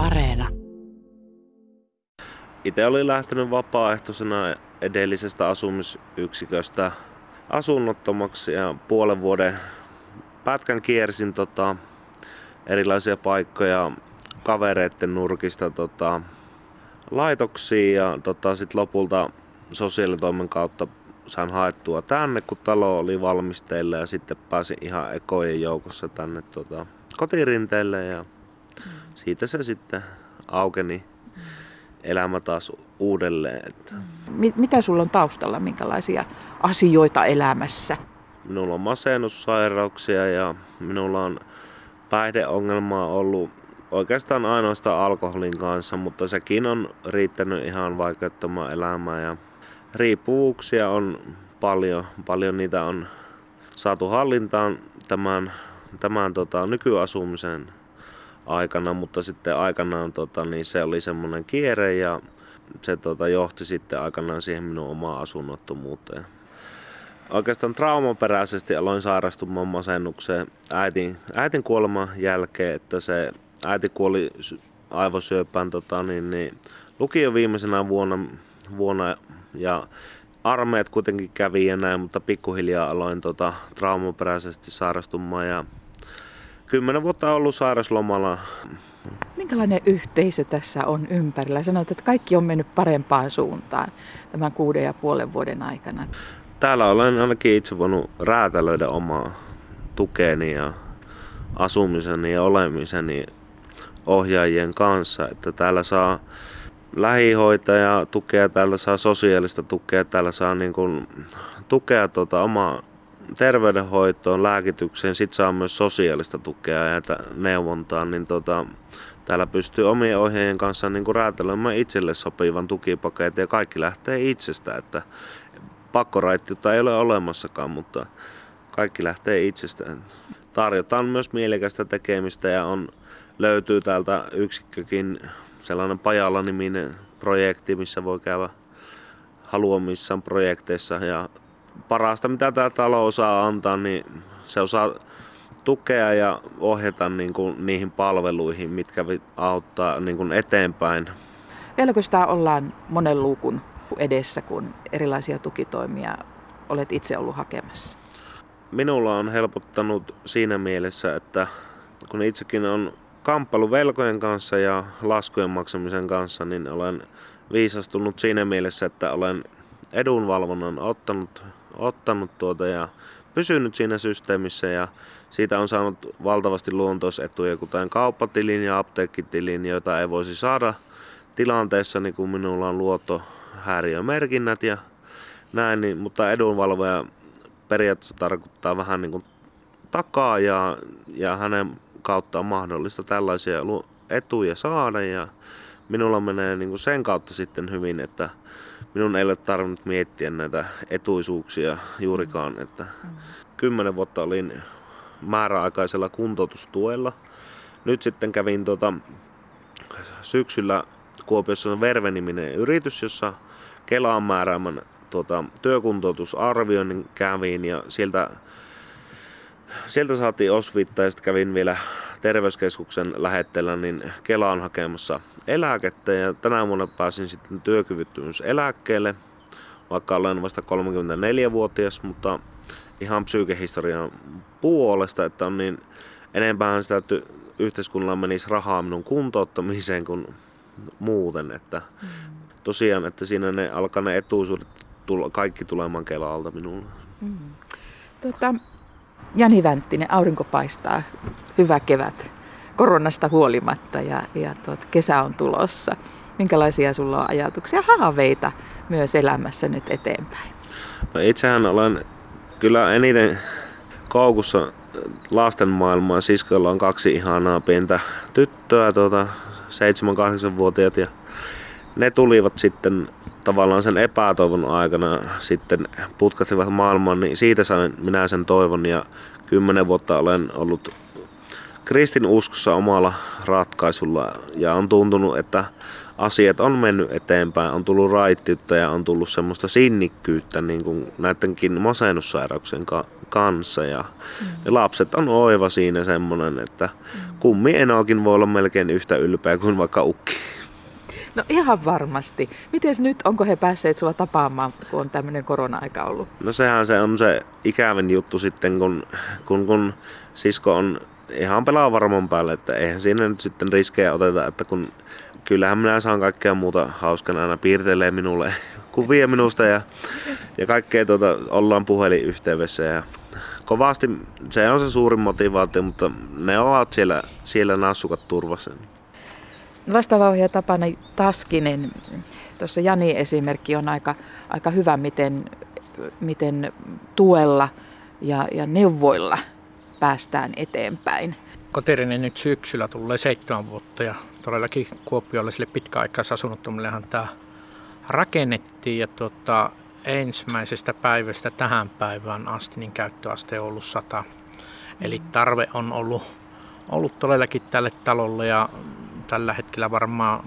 Areena. Itse olin lähtenyt vapaaehtoisena edellisestä asumisyksiköstä asunnottomaksi ja puolen vuoden pätkän kiersin tota, erilaisia paikkoja kavereiden nurkista tota, laitoksiin ja tota, sit lopulta sosiaalitoimen kautta sain haettua tänne, kun talo oli valmisteilla ja sitten pääsin ihan ekojen joukossa tänne tota, kotirinteelle ja siitä se sitten aukeni elämä taas uudelleen. Että. Mitä sulla on taustalla, minkälaisia asioita elämässä? Minulla on masennussairauksia ja minulla on päihdeongelmaa ollut oikeastaan ainoastaan alkoholin kanssa, mutta sekin on riittänyt ihan vaikeuttamaan elämää. Ja riippuvuuksia on paljon, paljon niitä on saatu hallintaan tämän, tämän tota, nykyasumisen aikana, mutta sitten aikanaan tota, niin se oli semmoinen kierre ja se tota, johti sitten aikanaan siihen minun omaan asunnottomuuteen. Oikeastaan traumaperäisesti aloin sairastumaan masennukseen äitin, äitin kuoleman jälkeen, että se äiti kuoli aivosyöpään tota, niin, niin, lukio viimeisenä vuonna, vuonna ja armeijat kuitenkin kävi ja näin, mutta pikkuhiljaa aloin tota, traumaperäisesti sairastumaan ja kymmenen vuotta ollut sairaslomalla. Minkälainen yhteisö tässä on ympärillä? Sanoit, että kaikki on mennyt parempaan suuntaan tämän kuuden ja puolen vuoden aikana. Täällä olen ainakin itse voinut räätälöidä omaa tukeeni ja asumiseni ja olemiseni ohjaajien kanssa. Että täällä saa lähihoitaja tukea, täällä saa sosiaalista tukea, täällä saa niin kuin tukea tuota omaa terveydenhoitoon, lääkitykseen, sit saa myös sosiaalista tukea ja neuvontaa, niin tota, täällä pystyy omien ohjeiden kanssa niin kuin räätälöimään itselle sopivan tukipaketin ja kaikki lähtee itsestä, että pakkoraittiutta ei ole olemassakaan, mutta kaikki lähtee itsestä. Tarjotaan myös mielekästä tekemistä ja on, löytyy täältä yksikkökin sellainen Pajalla-niminen projekti, missä voi käydä haluamissaan projekteissa ja parasta mitä tämä talo osaa antaa, niin se osaa tukea ja ohjata niin kuin niihin palveluihin, mitkä auttaa niin kuin eteenpäin. Vieläkö sitä ollaan monen luukun edessä, kun erilaisia tukitoimia olet itse ollut hakemassa? Minulla on helpottanut siinä mielessä, että kun itsekin on kamppailu velkojen kanssa ja laskujen maksamisen kanssa, niin olen viisastunut siinä mielessä, että olen edunvalvonnan ottanut ottanut tuota ja pysynyt siinä systeemissä ja siitä on saanut valtavasti luontoisetuja, kuten kauppatilin ja apteekkitilin, joita ei voisi saada tilanteessa, niin kun minulla on luottohäiriömerkinnät ja näin, niin, mutta edunvalvoja periaatteessa tarkoittaa vähän niin kuin takaa ja, ja hänen kautta on mahdollista tällaisia etuja saada ja minulla menee niin kuin sen kautta sitten hyvin, että minun ei ole tarvinnut miettiä näitä etuisuuksia juurikaan. Että kymmenen vuotta olin määräaikaisella kuntoutustuella. Nyt sitten kävin tuota, syksyllä Kuopiossa on Verve-niminen yritys, jossa Kelaan määräämän tuota, työkuntoutusarvioinnin kävin ja sieltä, sieltä saatiin osviittaa ja sitten kävin vielä terveyskeskuksen lähetteellä niin Kelaan hakemassa eläkettä ja tänä vuonna pääsin sitten työkyvyttömyyseläkkeelle, vaikka olen vasta 34-vuotias, mutta ihan psyykehistorian puolesta, että on niin enempään sitä ty- yhteiskunnalla menisi rahaa minun kuntouttamiseen kuin muuten, että mm. tosiaan, että siinä ne alkaa ne etuisuudet tulla, kaikki tulemaan Kelalta minulle. Mm. Tota, Jani Vänttinen, aurinko paistaa, hyvä kevät koronasta huolimatta ja, ja tuot, kesä on tulossa. Minkälaisia sulla on ajatuksia, haaveita myös elämässä nyt eteenpäin? No itsehän olen kyllä eniten koukussa lasten maailmaa. Siskoilla on kaksi ihanaa pientä tyttöä, tuota, 7-8-vuotiaat ja ne tulivat sitten tavallaan sen epätoivon aikana sitten putkasivat maailmaan, niin siitä sain minä sen toivon ja kymmenen vuotta olen ollut kristin uskossa omalla ratkaisulla ja on tuntunut, että asiat on mennyt eteenpäin, on tullut raittiutta ja on tullut semmoista sinnikkyyttä niin kuin näidenkin masennussairauksien ka- kanssa. Ja, mm. ja lapset on oiva siinä semmoinen, että mm. kummi enokin voi olla melkein yhtä ylpeä kuin vaikka ukki. No ihan varmasti. Miten nyt, onko he päässeet sulla tapaamaan, kun on tämmöinen korona-aika ollut? No sehän se on se ikävin juttu sitten, kun, kun, kun sisko on ihan pelaa varmon päälle, että eihän siinä nyt sitten riskejä oteta, että kun kyllähän minä saan kaikkea muuta hauskana aina piirtelee minulle kuvia minusta ja, ja kaikkea tuota, ollaan puhelinyhteydessä ja kovasti se on se suurin motivaatio, mutta ne ovat siellä, siellä nassukat turvassa. Vastaava ohjaaja Tapana Taskinen, tuossa Jani esimerkki on aika, aika hyvä, miten, miten tuella ja, ja neuvoilla päästään eteenpäin. Kotirinen nyt syksyllä tulee seitsemän vuotta ja todellakin Kuopiolaisille pitkäaikaisasunnottomillehan tämä rakennettiin ja tuota, ensimmäisestä päivästä tähän päivään asti niin käyttöaste on ollut 100. Eli tarve on ollut, ollut todellakin tälle talolle ja tällä hetkellä varmaan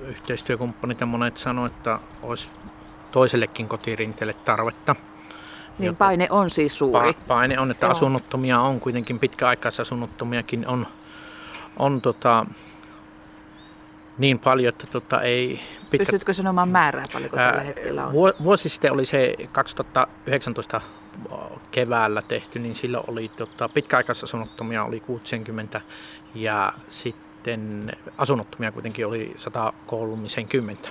yhteistyökumppanit ja monet sanoivat, että olisi toisellekin kotirinteelle tarvetta. Niin paine on siis suuri. paine on, että Joo. asunnottomia on kuitenkin, pitkäaikaisasunnottomiakin on, on tota, niin paljon, että tota, ei... Pitkä... Pystytkö sanomaan määrää paljonko ää, tällä hetkellä on? Vuosi sitten oli se 2019 keväällä tehty, niin silloin oli tota, pitkäaikaisasunnottomia oli 60 ja sitten asunnottomia kuitenkin oli 130.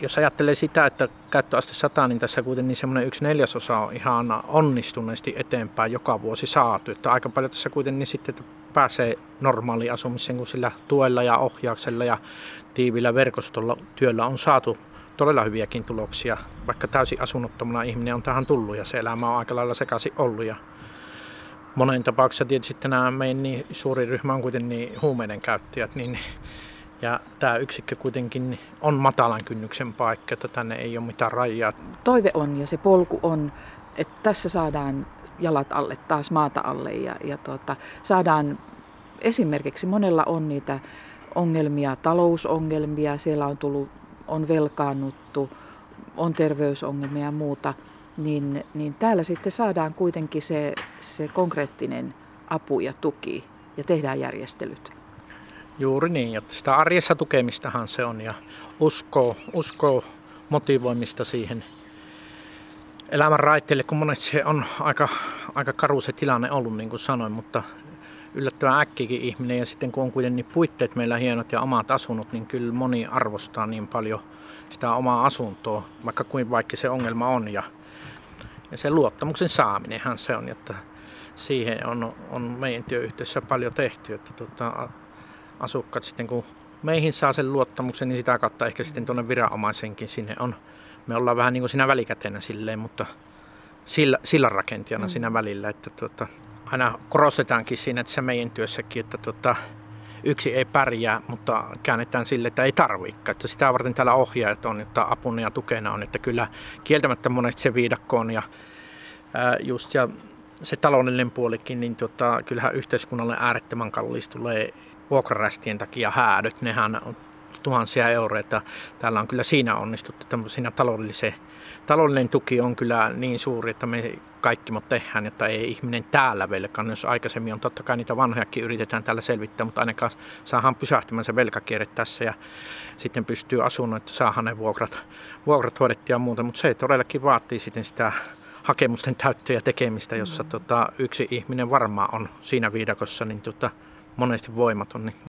Jos ajattelee sitä, että käyttöaste 100, niin tässä kuitenkin semmoinen yksi neljäsosa on ihan onnistuneesti eteenpäin joka vuosi saatu. Että aika paljon tässä kuitenkin sitten että pääsee normaaliin asumiseen, kun sillä tuella ja ohjauksella ja tiivillä verkostolla työllä on saatu todella hyviäkin tuloksia, vaikka täysin asunnottomana ihminen on tähän tullut ja se elämä on aika lailla sekaisin ollut. Ja monen tapauksessa tietysti nämä meidän niin suuri ryhmä on kuitenkin niin huumeiden käyttäjät, niin ja tämä yksikkö kuitenkin on matalan kynnyksen paikka, että tänne ei ole mitään rajaa. Toive on ja se polku on, että tässä saadaan jalat alle, taas maata alle ja, ja tuota, saadaan esimerkiksi monella on niitä ongelmia, talousongelmia, siellä on tullut, on velkaannuttu, on terveysongelmia ja muuta, niin, niin täällä sitten saadaan kuitenkin se, se konkreettinen apu ja tuki ja tehdään järjestelyt. Juuri niin, että sitä arjessa tukemistahan se on ja uskoo, uskoo motivoimista siihen elämän raitteille, kun monesti se on aika, aika karu se tilanne ollut, niin kuin sanoin, mutta yllättävän äkkikin ihminen ja sitten kun on kuitenkin niin puitteet meillä hienot ja omat asunnot, niin kyllä moni arvostaa niin paljon sitä omaa asuntoa, vaikka kuin vaikka se ongelma on ja, ja se luottamuksen saaminenhan se on, että siihen on, on meidän työyhteisössä paljon tehty, että tota, asukkaat sitten kun meihin saa sen luottamuksen, niin sitä kautta ehkä sitten tuonne viranomaisenkin sinne on. Me ollaan vähän niin kuin siinä välikätenä silleen, mutta sillä, sillä rakentijana mm. siinä välillä, että tuota, aina korostetaankin siinä että se meidän työssäkin, että tuota, yksi ei pärjää, mutta käännetään sille, että ei tarvikaan. Että sitä varten täällä ohjaajat on, että apuna ja tukena on, että kyllä kieltämättä monesti se viidakko on ja ää, just ja se taloudellinen puolikin, niin tota, kyllähän yhteiskunnalle äärettömän kallis tulee vuokrarästien takia häädöt, nehän tuhansia euroja, että täällä on kyllä siinä onnistuttu, siinä taloudellisen, taloudellinen tuki on kyllä niin suuri, että me kaikki me tehdään, että ei ihminen täällä velkaan. Jos aikaisemmin on totta kai niitä vanhojakin yritetään täällä selvittää, mutta ainakaan saadaan pysähtymään se velkakierre tässä ja sitten pystyy asumaan, että saadaan ne vuokrat, vuokrat hoidettua ja muuta, mutta se todellakin vaatii sitten sitä hakemusten täyttöä ja tekemistä, jossa mm. tota, yksi ihminen varmaan on siinä viidakossa, niin tota, monesti voimaton. Niin